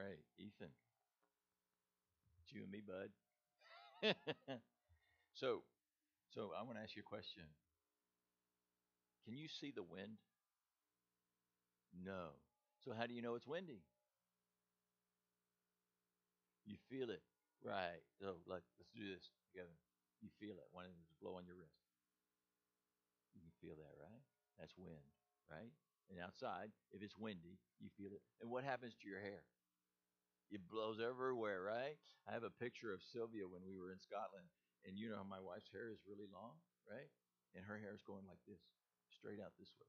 right, Ethan. It's you and me, bud. so, so I want to ask you a question. Can you see the wind? No. So how do you know it's windy? You feel it, right? So like, let's do this together. You feel it when it's blowing your wrist. You can feel that, right? That's wind, right? And outside, if it's windy, you feel it. And what happens to your hair? It blows everywhere, right? I have a picture of Sylvia when we were in Scotland, and you know how my wife's hair is really long, right? And her hair is going like this, straight out this way,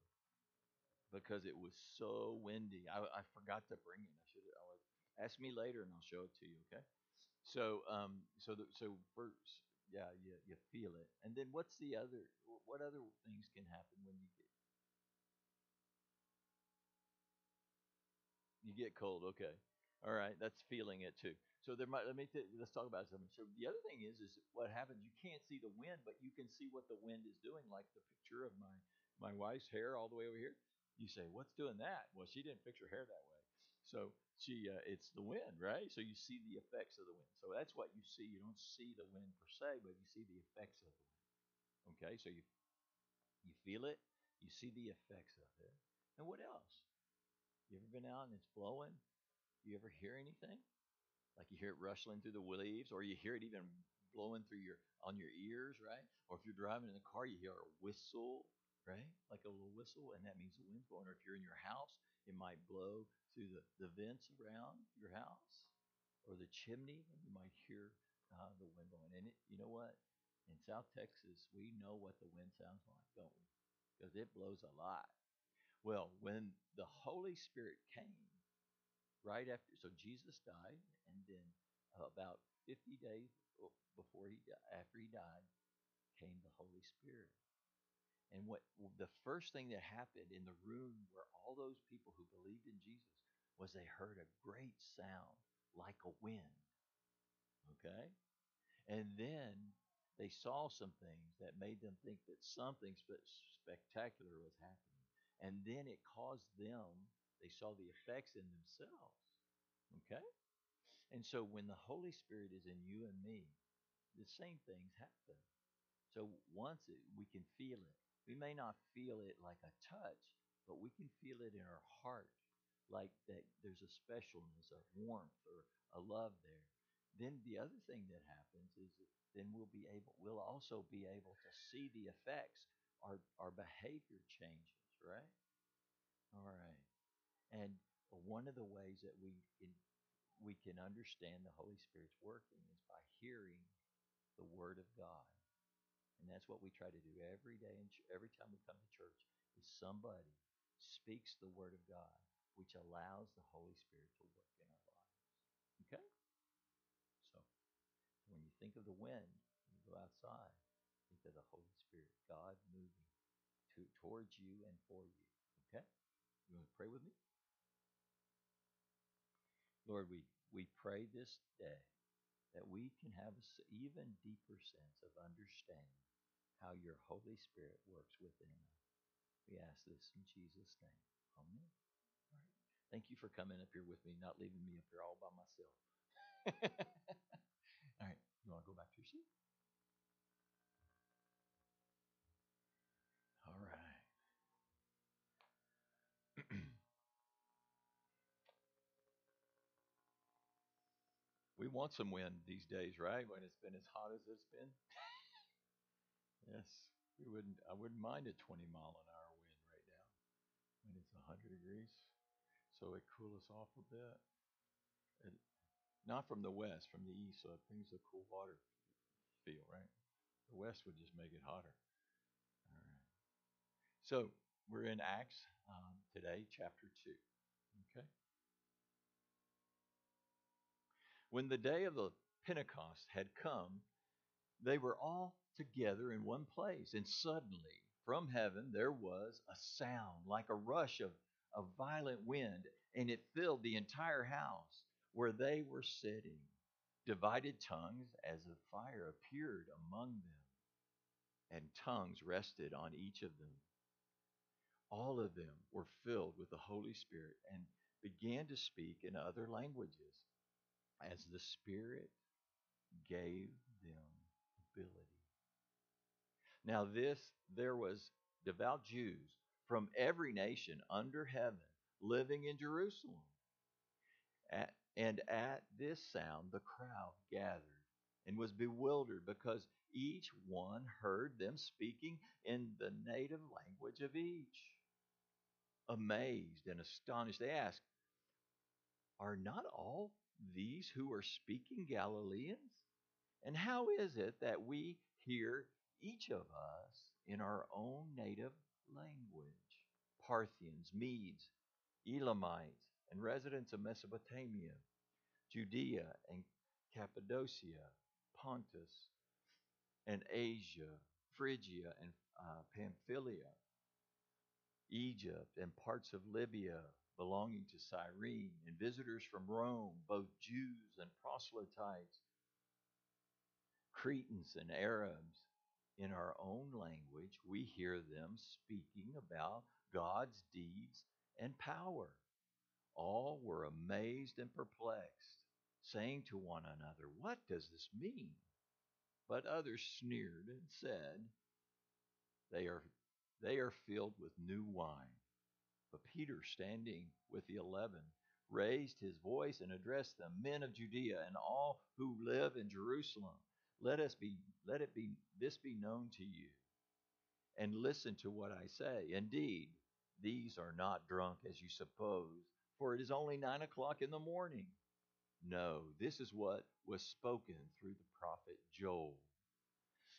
because it was so windy. I, I forgot to bring it. I should. I ask me later, and I'll show it to you. Okay. So, um, so the, so first, yeah, you you feel it, and then what's the other? What other things can happen when you get you get cold? Okay. All right, that's feeling it too. So there might let me th- let's talk about something. So the other thing is is what happens. You can't see the wind, but you can see what the wind is doing. Like the picture of my my wife's hair all the way over here. You say, what's doing that? Well, she didn't fix her hair that way. So she uh, it's the wind, right? So you see the effects of the wind. So that's what you see. You don't see the wind per se, but you see the effects of the wind. Okay, so you you feel it, you see the effects of it, and what else? You ever been out and it's blowing? You ever hear anything? Like you hear it rustling through the leaves, or you hear it even blowing through your on your ears, right? Or if you're driving in the car, you hear a whistle, right? Like a little whistle, and that means the wind's blowing. Or if you're in your house, it might blow through the, the vents around your house or the chimney, you might hear uh, the wind blowing. And it, you know what? In South Texas, we know what the wind sounds like, don't we? Because it blows a lot. Well, when the Holy Spirit came, right after, so Jesus died, and then about 50 days before he after he died, came the Holy Spirit. And what the first thing that happened in the room where all those people who believed in Jesus was they heard a great sound like a wind. Okay? And then they saw some things that made them think that something spectacular was happening. And then it caused them, they saw the effects in themselves. Okay? And so when the Holy Spirit is in you and me, the same things happen. So once it, we can feel it, we may not feel it like a touch, but we can feel it in our heart, like that there's a specialness, a warmth, or a love there. Then the other thing that happens is then we'll be able, we'll also be able to see the effects. Our our behavior changes, right? All right, and one of the ways that we can we can understand the Holy Spirit's working is by hearing the Word of God. And that's what we try to do every day and every time we come to church is somebody speaks the word of God, which allows the Holy Spirit to work in our lives. Okay? So when you think of the wind, you go outside, think of the Holy Spirit, God moving to, towards you and for you. Okay? You want to pray with me? Lord, we, we pray this day that we can have an even deeper sense of understanding how your Holy Spirit works within us. We ask this in Jesus' name. Amen. All right. Thank you for coming up here with me, not leaving me up here all by myself. all right. You want to go back to your seat? Want some wind these days, right? When it's been as hot as it's been. Yes, we wouldn't. I wouldn't mind a 20 mile an hour wind right now when it's 100 degrees, so it cool us off a bit. And not from the west, from the east, so it brings a cool water feel, right? The west would just make it hotter. All right. So we're in Acts um, today, chapter two. Okay. When the day of the Pentecost had come, they were all together in one place. And suddenly, from heaven, there was a sound like a rush of a violent wind, and it filled the entire house where they were sitting. Divided tongues as of fire appeared among them, and tongues rested on each of them. All of them were filled with the Holy Spirit and began to speak in other languages as the Spirit gave them ability. Now, this, there was devout Jews from every nation under heaven living in Jerusalem. At, and at this sound, the crowd gathered and was bewildered because each one heard them speaking in the native language of each. Amazed and astonished, they asked, Are not all these who are speaking Galileans? And how is it that we hear each of us in our own native language? Parthians, Medes, Elamites, and residents of Mesopotamia, Judea and Cappadocia, Pontus and Asia, Phrygia and uh, Pamphylia, Egypt and parts of Libya belonging to Cyrene, and visitors from Rome, both Jews and proselytes, Cretans and Arabs. In our own language, we hear them speaking about God's deeds and power. All were amazed and perplexed, saying to one another, What does this mean? But others sneered and said, They are, they are filled with new wine. But Peter, standing with the eleven, raised his voice and addressed them, Men of Judea and all who live in Jerusalem, let us be let it be this be known to you. And listen to what I say. Indeed, these are not drunk as you suppose, for it is only nine o'clock in the morning. No, this is what was spoken through the prophet Joel.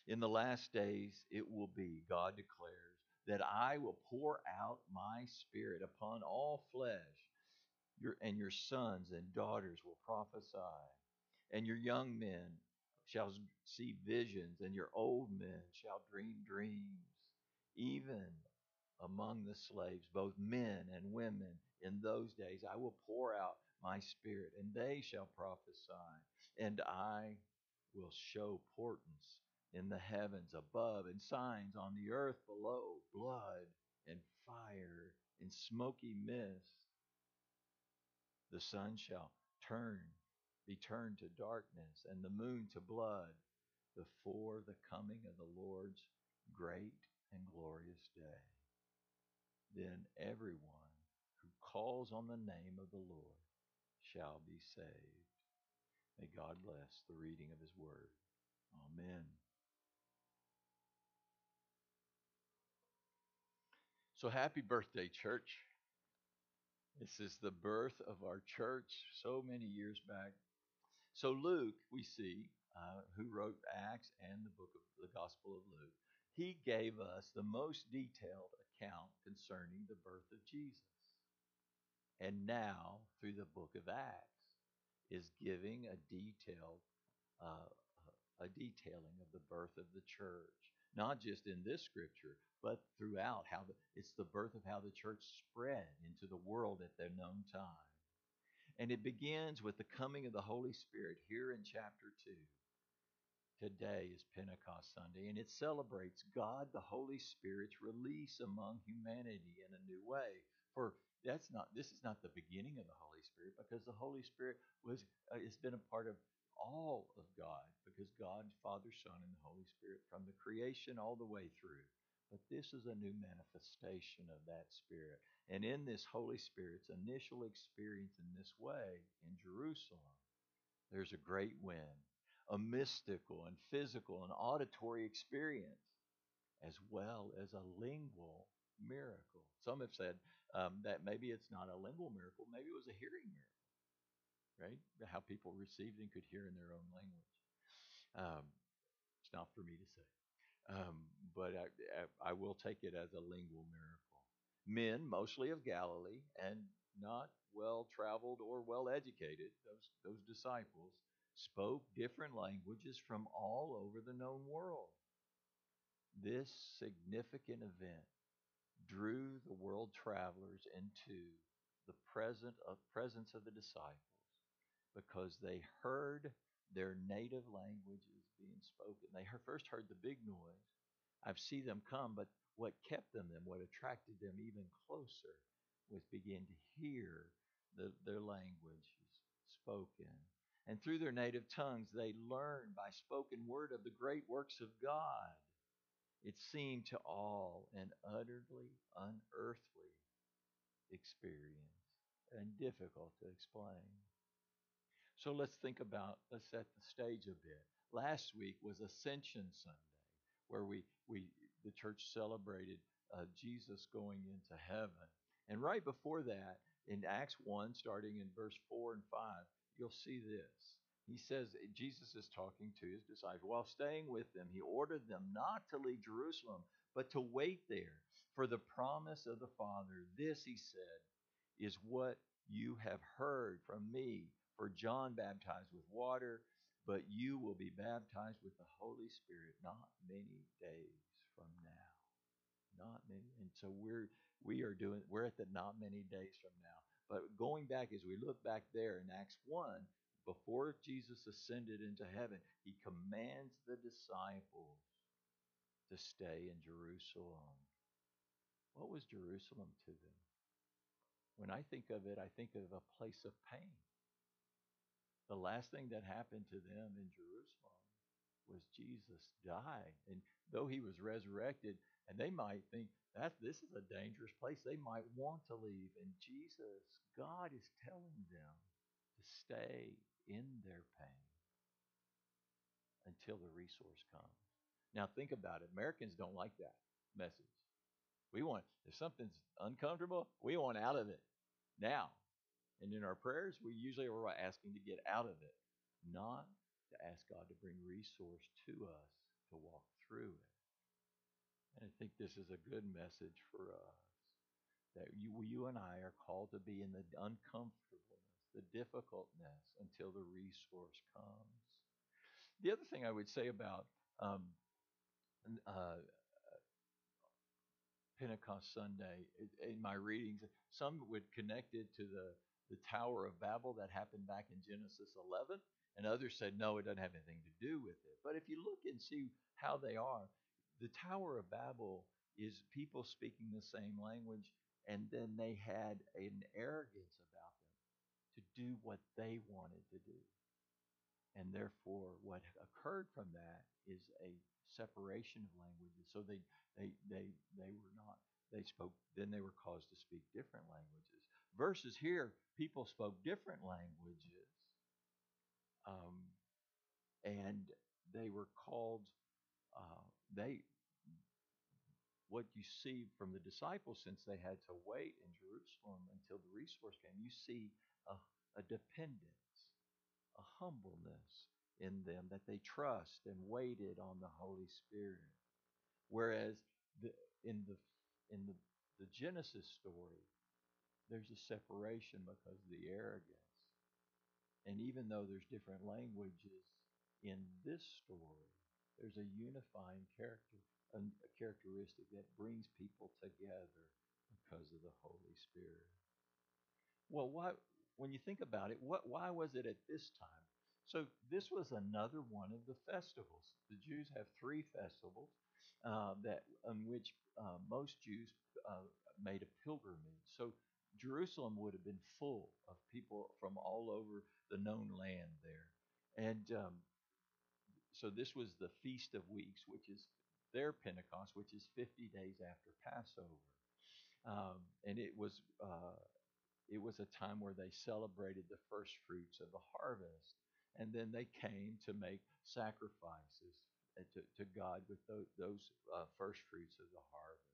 In the last days it will be, God declares, that I will pour out my spirit upon all flesh, your, and your sons and daughters will prophesy, and your young men shall see visions, and your old men shall dream dreams. Even among the slaves, both men and women, in those days I will pour out my spirit, and they shall prophesy, and I will show portents in the heavens above and signs on the earth below blood and fire and smoky mist. The sun shall turn, be turned to darkness, and the moon to blood before the coming of the Lord's great and glorious day. Then everyone who calls on the name of the Lord shall be saved. May God bless the reading of his word. Amen. So happy birthday, church. This is the birth of our church so many years back. So, Luke, we see, uh, who wrote Acts and the book of the Gospel of Luke, he gave us the most detailed account concerning the birth of Jesus. And now, through the book of Acts, is giving a detailed uh, a detailing of the birth of the church, not just in this scripture, but throughout how the, it's the birth of how the church spread into the world at the known time. And it begins with the coming of the Holy Spirit here in chapter 2. Today is Pentecost Sunday, and it celebrates God the Holy Spirit's release among humanity in a new way. For that's not this is not the beginning of the Holy Spirit because the Holy Spirit was uh, has been a part of all of God because God, Father, Son, and the Holy Spirit from the creation all the way through. But this is a new manifestation of that Spirit. And in this Holy Spirit's initial experience in this way in Jerusalem, there's a great wind, a mystical and physical and auditory experience, as well as a lingual miracle. Some have said um, that maybe it's not a lingual miracle, maybe it was a hearing miracle, right? How people received and could hear in their own language. Um, it's not for me to say. Um, but I, I will take it as a lingual miracle. Men, mostly of Galilee, and not well traveled or well educated, those, those disciples, spoke different languages from all over the known world. This significant event drew the world travelers into the present of, presence of the disciples because they heard their native languages being spoken. They first heard the big noise. I've seen them come, but what kept them, then what attracted them even closer, was begin to hear the, their languages spoken. And through their native tongues, they learned by spoken word of the great works of God. It seemed to all an utterly unearthly experience and difficult to explain. So let's think about, let's set the stage a bit. Last week was Ascension Sunday, where we, we the church celebrated uh, Jesus going into heaven. And right before that, in Acts 1, starting in verse 4 and 5, you'll see this. He says, Jesus is talking to his disciples. While staying with them, he ordered them not to leave Jerusalem, but to wait there for the promise of the Father. This, he said, is what you have heard from me. For John baptized with water, but you will be baptized with the Holy Spirit not many days from now. Not many. And so we're we are doing we're at the not many days from now. But going back as we look back there in Acts 1, before Jesus ascended into heaven, he commands the disciples to stay in Jerusalem. What was Jerusalem to them? When I think of it, I think of a place of pain. The last thing that happened to them in Jerusalem was Jesus die. And though he was resurrected, and they might think that this is a dangerous place, they might want to leave. And Jesus, God is telling them to stay in their pain until the resource comes. Now think about it. Americans don't like that message. We want if something's uncomfortable, we want out of it now. And in our prayers, we usually are asking to get out of it, not to ask God to bring resource to us to walk through it. And I think this is a good message for us that you, you and I are called to be in the uncomfortableness, the difficultness until the resource comes. The other thing I would say about um, uh, Pentecost Sunday in my readings, some would connect it to the, the Tower of Babel that happened back in Genesis 11, and others said, no, it doesn't have anything to do with it. But if you look and see how they are, the Tower of Babel is people speaking the same language, and then they had an arrogance about them to do what they wanted to do. And therefore, what occurred from that is a separation of languages. So they, they, they, they were not, they spoke, then they were caused to speak different languages. Versus here, people spoke different languages. Um, and they were called, uh, they, what you see from the disciples, since they had to wait in Jerusalem until the resource came, you see a, a dependence, a humbleness in them that they trust and waited on the Holy Spirit. Whereas the, in the in the, the Genesis story, there's a separation because of the arrogance. And even though there's different languages in this story, there's a unifying character a characteristic that brings people together because of the Holy Spirit. Well, why, when you think about it, what, why was it at this time? So this was another one of the festivals. The Jews have three festivals uh, that in which uh, most Jews uh, made a pilgrimage. Jerusalem would have been full of people from all over the known land there, and um, so this was the Feast of Weeks, which is their Pentecost, which is 50 days after Passover. Um, and it was uh, it was a time where they celebrated the first fruits of the harvest, and then they came to make sacrifices to, to God with those, those uh, first fruits of the harvest.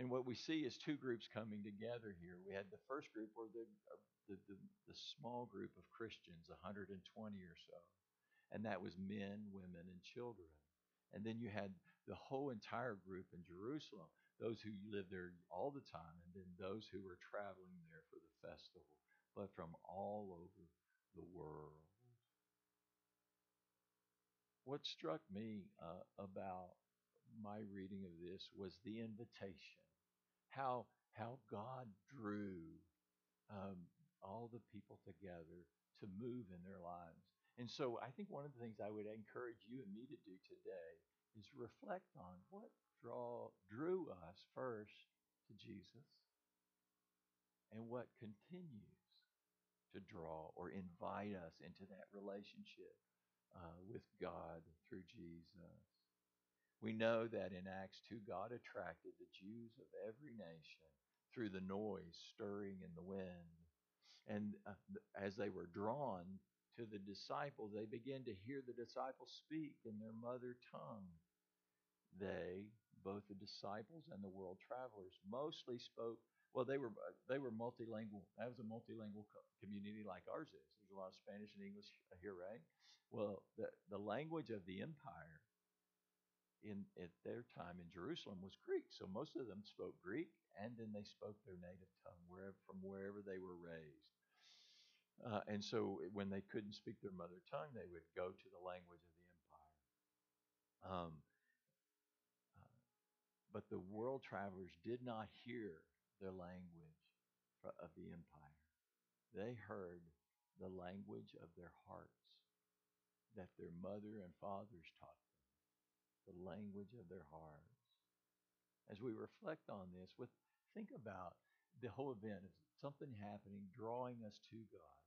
And what we see is two groups coming together here. We had the first group, or the, uh, the, the, the small group of Christians, 120 or so, and that was men, women, and children. And then you had the whole entire group in Jerusalem, those who lived there all the time, and then those who were traveling there for the festival, but from all over the world. What struck me uh, about my reading of this was the invitation. How, how God drew um, all the people together to move in their lives. And so I think one of the things I would encourage you and me to do today is reflect on what draw, drew us first to Jesus and what continues to draw or invite us into that relationship uh, with God through Jesus. We know that in Acts 2, God attracted the Jews of every nation through the noise stirring in the wind. And uh, as they were drawn to the disciples, they began to hear the disciples speak in their mother tongue. They, both the disciples and the world travelers, mostly spoke. Well, they were they were multilingual. That was a multilingual community like ours is. There's a lot of Spanish and English here, right? Well, the the language of the empire in at their time in Jerusalem was Greek. So most of them spoke Greek, and then they spoke their native tongue wherever from wherever they were raised. Uh, and so when they couldn't speak their mother tongue, they would go to the language of the empire. Um, uh, but the world travelers did not hear the language of the empire. They heard the language of their hearts that their mother and fathers taught the language of their hearts. As we reflect on this, with think about the whole event of something happening, drawing us to God.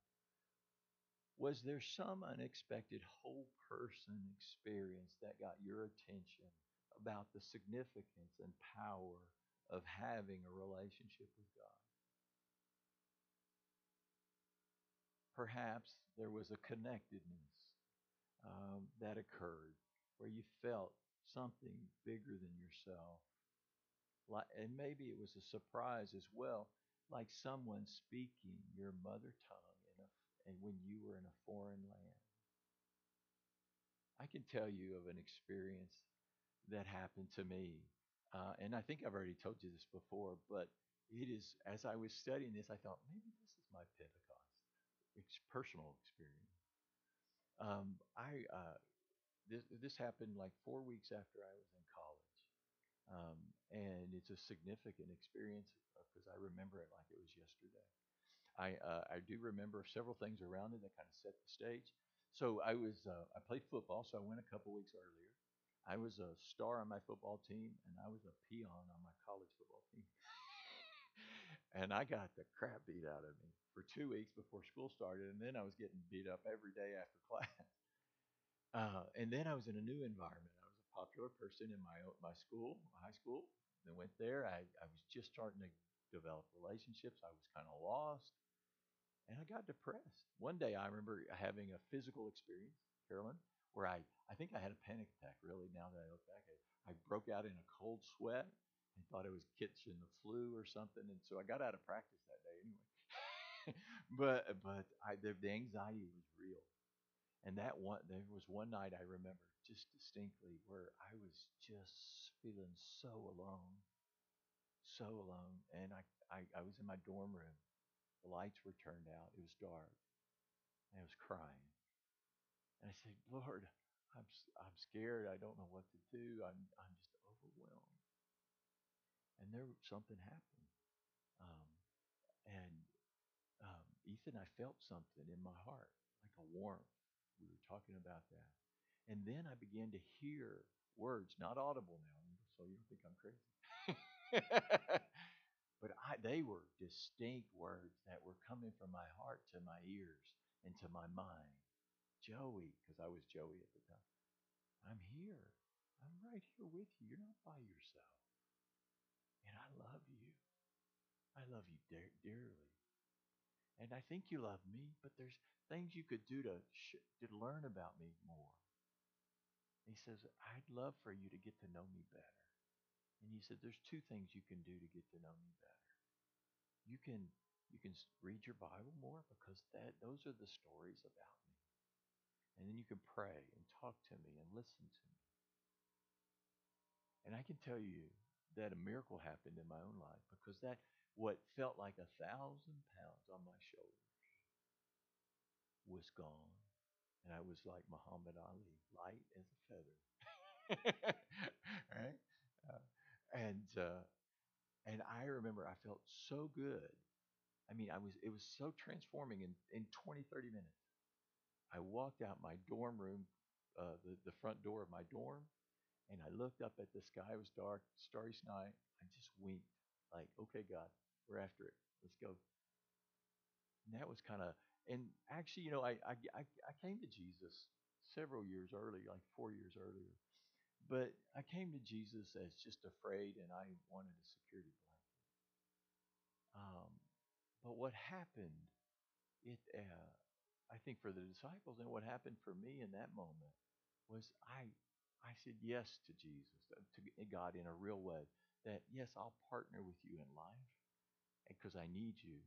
Was there some unexpected whole person experience that got your attention about the significance and power of having a relationship with God? Perhaps there was a connectedness um, that occurred where you felt something bigger than yourself. Like, and maybe it was a surprise as well, like someone speaking your mother tongue in a, and when you were in a foreign land. I can tell you of an experience that happened to me. Uh, and I think I've already told you this before, but it is, as I was studying this, I thought, maybe this is my Pentecost ex- personal experience. Um, I uh, this, this happened like four weeks after I was in college. Um, and it's a significant experience because uh, I remember it like it was yesterday. I, uh, I do remember several things around it that kind of set the stage. So I was uh, I played football, so I went a couple weeks earlier. I was a star on my football team, and I was a peon on my college football team. and I got the crap beat out of me for two weeks before school started, and then I was getting beat up every day after class. Uh, and then I was in a new environment. I was a popular person in my my school, my high school. I went there. I, I was just starting to develop relationships. I was kind of lost, and I got depressed. One day, I remember having a physical experience, Carolyn, where I I think I had a panic attack. Really, now that I look back, I, I broke out in a cold sweat and thought it was catching the flu or something, and so I got out of practice that day anyway. but but I, the, the anxiety was real and that one, there was one night I remember just distinctly where I was just feeling so alone, so alone. And I, I, I was in my dorm room. The lights were turned out. It was dark. And I was crying. And I said, Lord, I'm, I'm scared. I don't know what to do. I'm, I'm just overwhelmed. And there something happened. Um, and um, Ethan, I felt something in my heart, like a warmth we were talking about that. And then I began to hear words, not audible now, so you don't think I'm crazy. but I, they were distinct words that were coming from my heart to my ears and to my mind. Joey, because I was Joey at the time. I'm here. I'm right here with you. You're not by yourself. And I love you. I love you de- dearly. And I think you love me, but there's things you could do to, sh- to learn about me more. he says, I'd love for you to get to know me better. And he said, there's two things you can do to get to know me better. You can you can read your Bible more because that those are the stories about me. And then you can pray and talk to me and listen to me. And I can tell you that a miracle happened in my own life because that what felt like a thousand pounds on my shoulders was gone. And I was like Muhammad Ali, light as a feather. right? Uh, and uh, and I remember I felt so good. I mean, I was it was so transforming in, in 20, 30 minutes. I walked out my dorm room, uh, the, the front door of my dorm, and I looked up at the sky. It was dark, starry night. I just winked, like, okay, God, we're after it. Let's go. And that was kind of and actually, you know, I, I, I, came to Jesus several years earlier, like four years earlier. But I came to Jesus as just afraid and I wanted a security blanket. Um, but what happened, it, uh, I think for the disciples and what happened for me in that moment was I, I said yes to Jesus, to God in a real way. That yes, I'll partner with you in life because I need you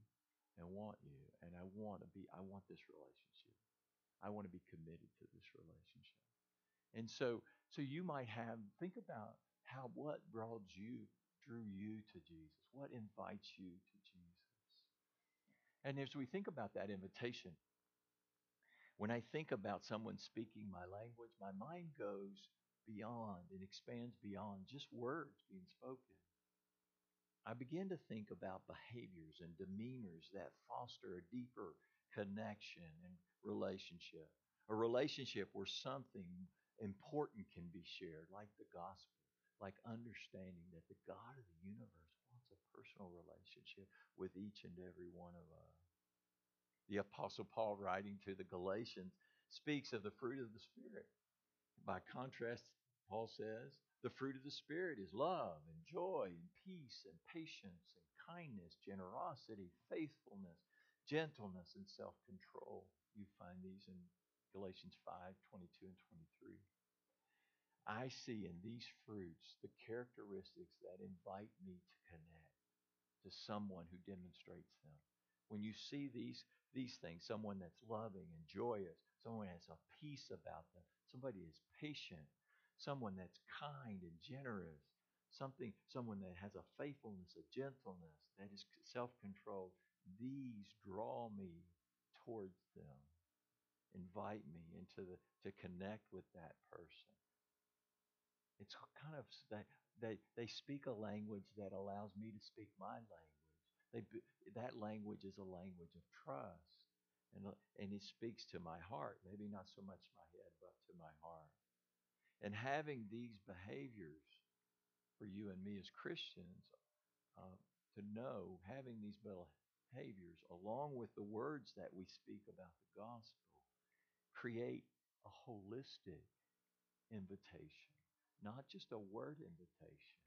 and want you and I want to be I want this relationship. I want to be committed to this relationship. And so so you might have think about how what brought you drew you to Jesus. What invites you to Jesus? And as we think about that invitation, when I think about someone speaking my language, my mind goes beyond and expands beyond just words being spoken. I begin to think about behaviors and demeanors that foster a deeper connection and relationship. A relationship where something important can be shared, like the gospel, like understanding that the God of the universe wants a personal relationship with each and every one of us. The Apostle Paul, writing to the Galatians, speaks of the fruit of the Spirit. By contrast, Paul says, the fruit of the Spirit is love and joy and peace and patience and kindness, generosity, faithfulness, gentleness, and self control. You find these in Galatians 5 22 and 23. I see in these fruits the characteristics that invite me to connect to someone who demonstrates them. When you see these, these things, someone that's loving and joyous, someone has a peace about them, somebody is patient, someone that's kind and generous, something, someone that has a faithfulness, a gentleness, that is self-controlled. These draw me towards them, invite me into the to connect with that person. It's kind of they they, they speak a language that allows me to speak my language. They, that language is a language of trust, and and it speaks to my heart. Maybe not so much my head, but to my heart. And having these behaviors for you and me as Christians uh, to know, having these behaviors along with the words that we speak about the gospel, create a holistic invitation. Not just a word invitation,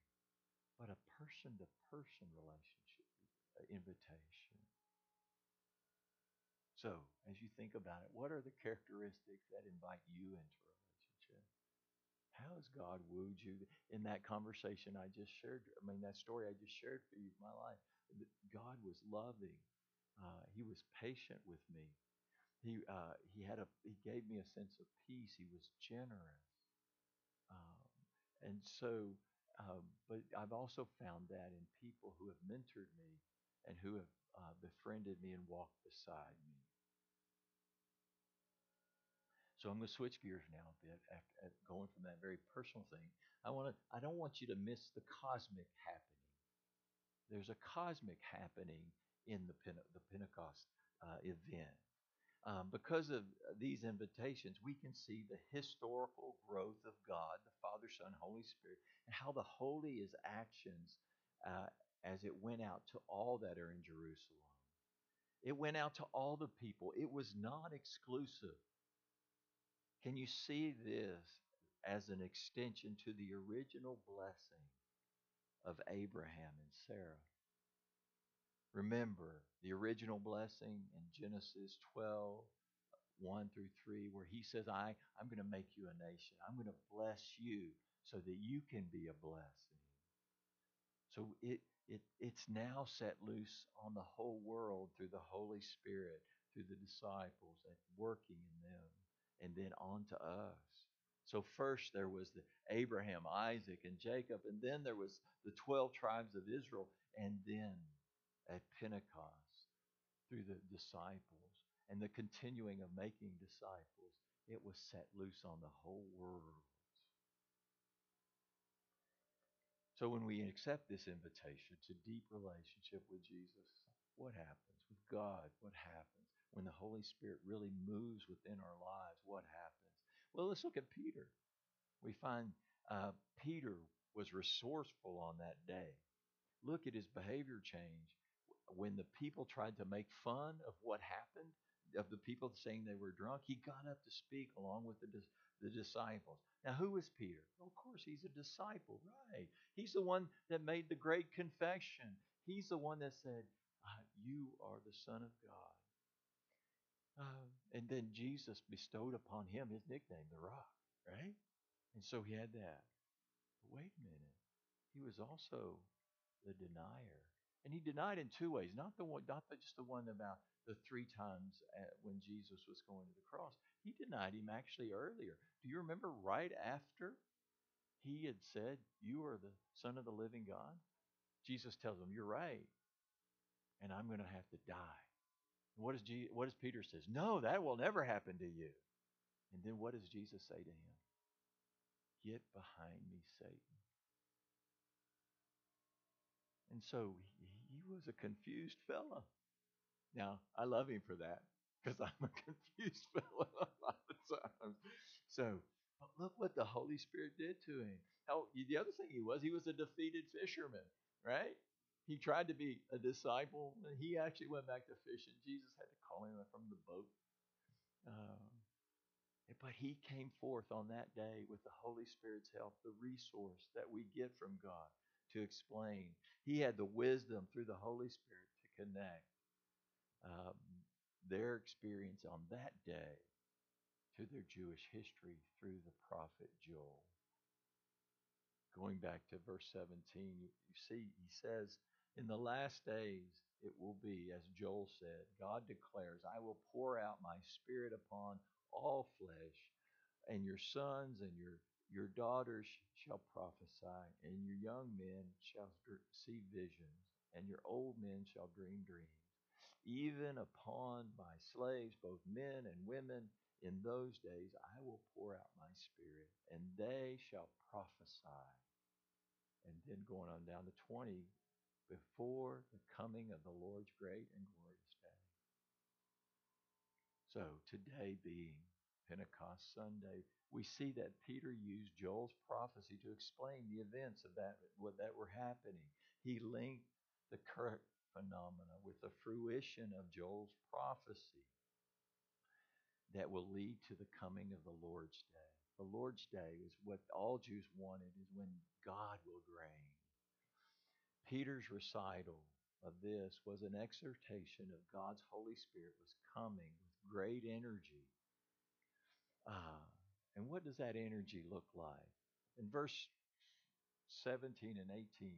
but a person to person relationship uh, invitation. So, as you think about it, what are the characteristics that invite you into? How has God wooed you in that conversation I just shared? I mean, that story I just shared for you, my life. God was loving. Uh, he was patient with me. He uh, he had a he gave me a sense of peace. He was generous, um, and so. Um, but I've also found that in people who have mentored me and who have uh, befriended me and walked beside me. So I'm going to switch gears now a bit after going from that very personal thing. I want to I don't want you to miss the cosmic happening. There's a cosmic happening in the the Pentecost uh, event. Um, because of these invitations, we can see the historical growth of God, the Father, Son, Holy Spirit, and how the holy is actions uh, as it went out to all that are in Jerusalem. It went out to all the people. It was not exclusive. Can you see this as an extension to the original blessing of Abraham and Sarah? Remember the original blessing in Genesis 12, 1 through 3, where he says, I, I'm going to make you a nation. I'm going to bless you so that you can be a blessing. So it, it, it's now set loose on the whole world through the Holy Spirit, through the disciples, and working in them and then on to us. So first there was the Abraham, Isaac, and Jacob, and then there was the 12 tribes of Israel, and then at Pentecost through the disciples and the continuing of making disciples, it was set loose on the whole world. So when we accept this invitation to deep relationship with Jesus, what happens? With God, what happens? When the Holy Spirit really moves within our lives, what happens? Well, let's look at Peter. We find uh, Peter was resourceful on that day. Look at his behavior change. When the people tried to make fun of what happened, of the people saying they were drunk, he got up to speak along with the, the disciples. Now, who is Peter? Of course, he's a disciple, right? He's the one that made the great confession. He's the one that said, uh, You are the Son of God. Uh, and then Jesus bestowed upon him his nickname, the Rock, right? And so he had that. But wait a minute. He was also the denier. And he denied in two ways. Not the one, not just the one about the three times when Jesus was going to the cross. He denied him actually earlier. Do you remember right after he had said, You are the Son of the living God? Jesus tells him, You're right. And I'm going to have to die. What does, Peter says? No, that will never happen to you. And then what does Jesus say to him? Get behind me, Satan. And so he was a confused fellow. Now, I love him for that because I'm a confused fellow a lot of times. So, but look what the Holy Spirit did to him. How, the other thing he was, he was a defeated fisherman, right? He tried to be a disciple, and he actually went back to fishing. Jesus had to call him from the boat. Um, but he came forth on that day with the Holy Spirit's help, the resource that we get from God to explain. He had the wisdom through the Holy Spirit to connect um, their experience on that day to their Jewish history through the prophet Joel. Going back to verse 17, you, you see, he says, In the last days it will be, as Joel said, God declares, I will pour out my spirit upon all flesh, and your sons and your your daughters shall prophesy, and your young men shall see visions, and your old men shall dream dreams. Even upon my slaves, both men and women, in those days I will pour out my spirit, and they shall prophesy. And then going on down to 20, before the coming of the Lord's great and glorious day. So, today being Pentecost Sunday, we see that Peter used Joel's prophecy to explain the events of that what that were happening. He linked the current phenomena with the fruition of Joel's prophecy that will lead to the coming of the Lord's day. The Lord's day is what all Jews wanted is when God will reign. Peter's recital of this was an exhortation of God's Holy Spirit was coming with great energy. Uh, and what does that energy look like? In verse 17 and 18,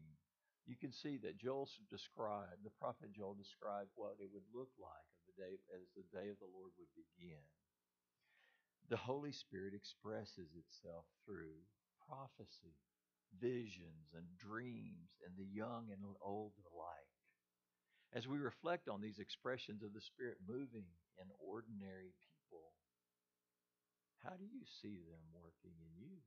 you can see that Joel described, the prophet Joel described what it would look like of the day as the day of the Lord would begin. The Holy Spirit expresses itself through prophecy, visions, and dreams in the young and old alike. As we reflect on these expressions of the Spirit moving in ordinary people, how do you see them working in you?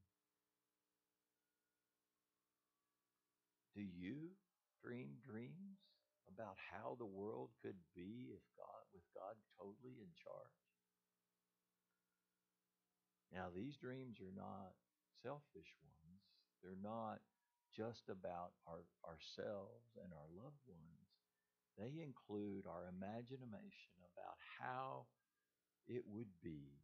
Do you dream dreams about how the world could be if God with God totally in charge? Now these dreams are not selfish ones. They're not just about our, ourselves and our loved ones. They include our imagination about how it would be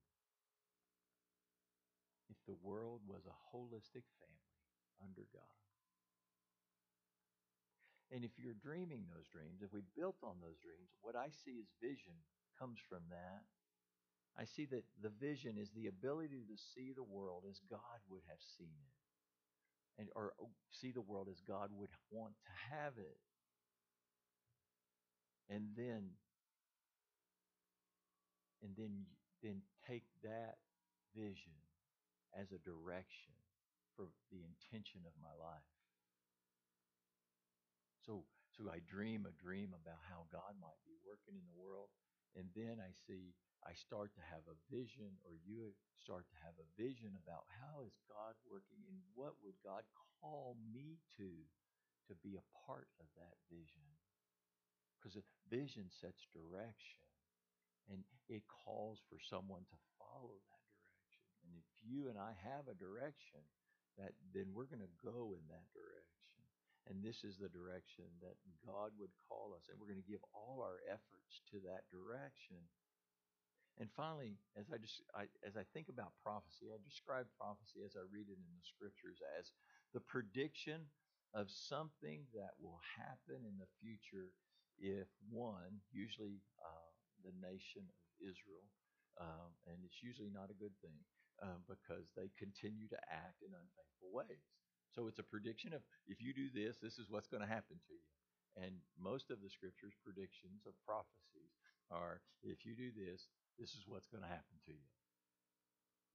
if the world was a holistic family under God. And if you're dreaming those dreams, if we built on those dreams, what I see as vision comes from that. I see that the vision is the ability to see the world as God would have seen it. And or oh, see the world as God would want to have it. And then and then then take that vision as a direction for the intention of my life. So, so I dream a dream about how God might be working in the world, and then I see I start to have a vision, or you start to have a vision about how is God working, and what would God call me to to be a part of that vision? Because a vision sets direction, and it calls for someone to follow that direction. and if you and I have a direction, that then we're going to go in that direction. And this is the direction that God would call us. And we're going to give all our efforts to that direction. And finally, as I just I, as I think about prophecy, I describe prophecy as I read it in the scriptures as the prediction of something that will happen in the future if one, usually uh, the nation of Israel, um, and it's usually not a good thing um, because they continue to act in unfaithful ways. So it's a prediction of if you do this, this is what's going to happen to you. And most of the scriptures' predictions of prophecies are if you do this, this is what's going to happen to you.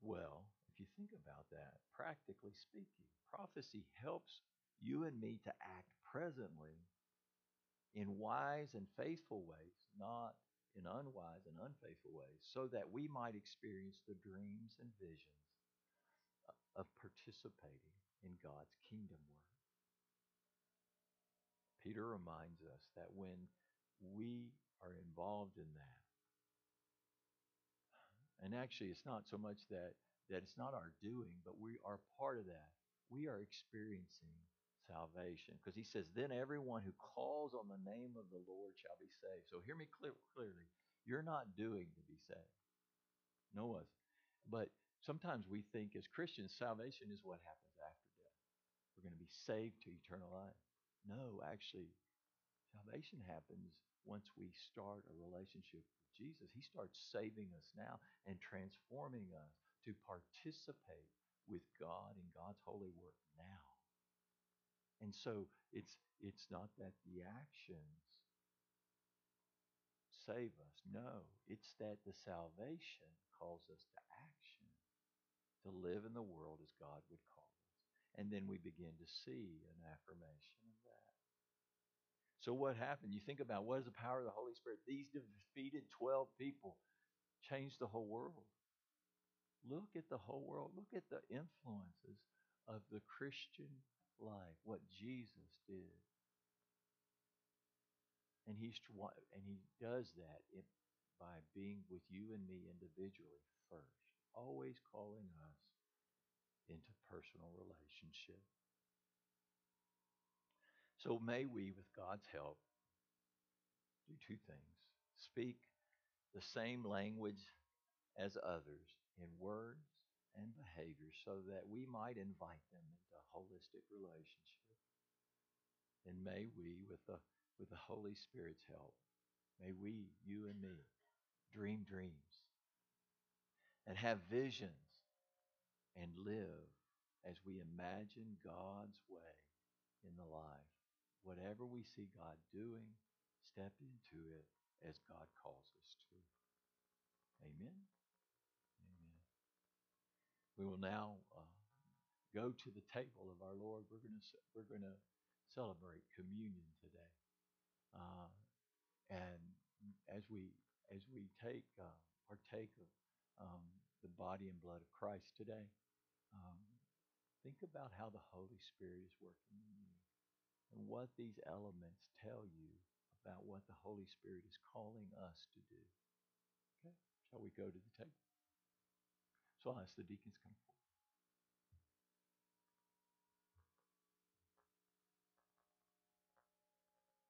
Well, if you think about that, practically speaking, prophecy helps you and me to act presently in wise and faithful ways, not in unwise and unfaithful ways, so that we might experience the dreams and visions of participating in God's kingdom work. Peter reminds us that when we are involved in that, and actually it's not so much that, that it's not our doing, but we are part of that. We are experiencing salvation. Because he says, Then everyone who calls on the name of the Lord shall be saved. So hear me clear, clearly. You're not doing to be saved. No one. But sometimes we think as Christians, salvation is what happens after death. We're going to be saved to eternal life. No, actually, salvation happens once we start a relationship Jesus. He starts saving us now and transforming us to participate with God in God's holy work now. And so it's it's not that the actions save us. No, it's that the salvation calls us to action, to live in the world as God would call us. And then we begin to see an affirmation. So what happened? You think about what is the power of the Holy Spirit? These defeated 12 people changed the whole world. Look at the whole world. Look at the influences of the Christian life, what Jesus did. And he's and he does that by being with you and me individually first, always calling us into personal relationship. So may we, with God's help, do two things: speak the same language as others in words and behavior so that we might invite them into a holistic relationship. And may we, with the, with the Holy Spirit's help, may we, you and me, dream dreams and have visions and live as we imagine God's way in the life. Whatever we see God doing, step into it as God calls us to. Amen. Amen. We will now uh, go to the table of our Lord. We're going to we're going to celebrate communion today, uh, and as we as we take uh, partake of um, the body and blood of Christ today, um, think about how the Holy Spirit is working in you, and what these elements tell you about what the Holy Spirit is calling us to do. Okay, shall we go to the table? So I'll ask the deacons come forward.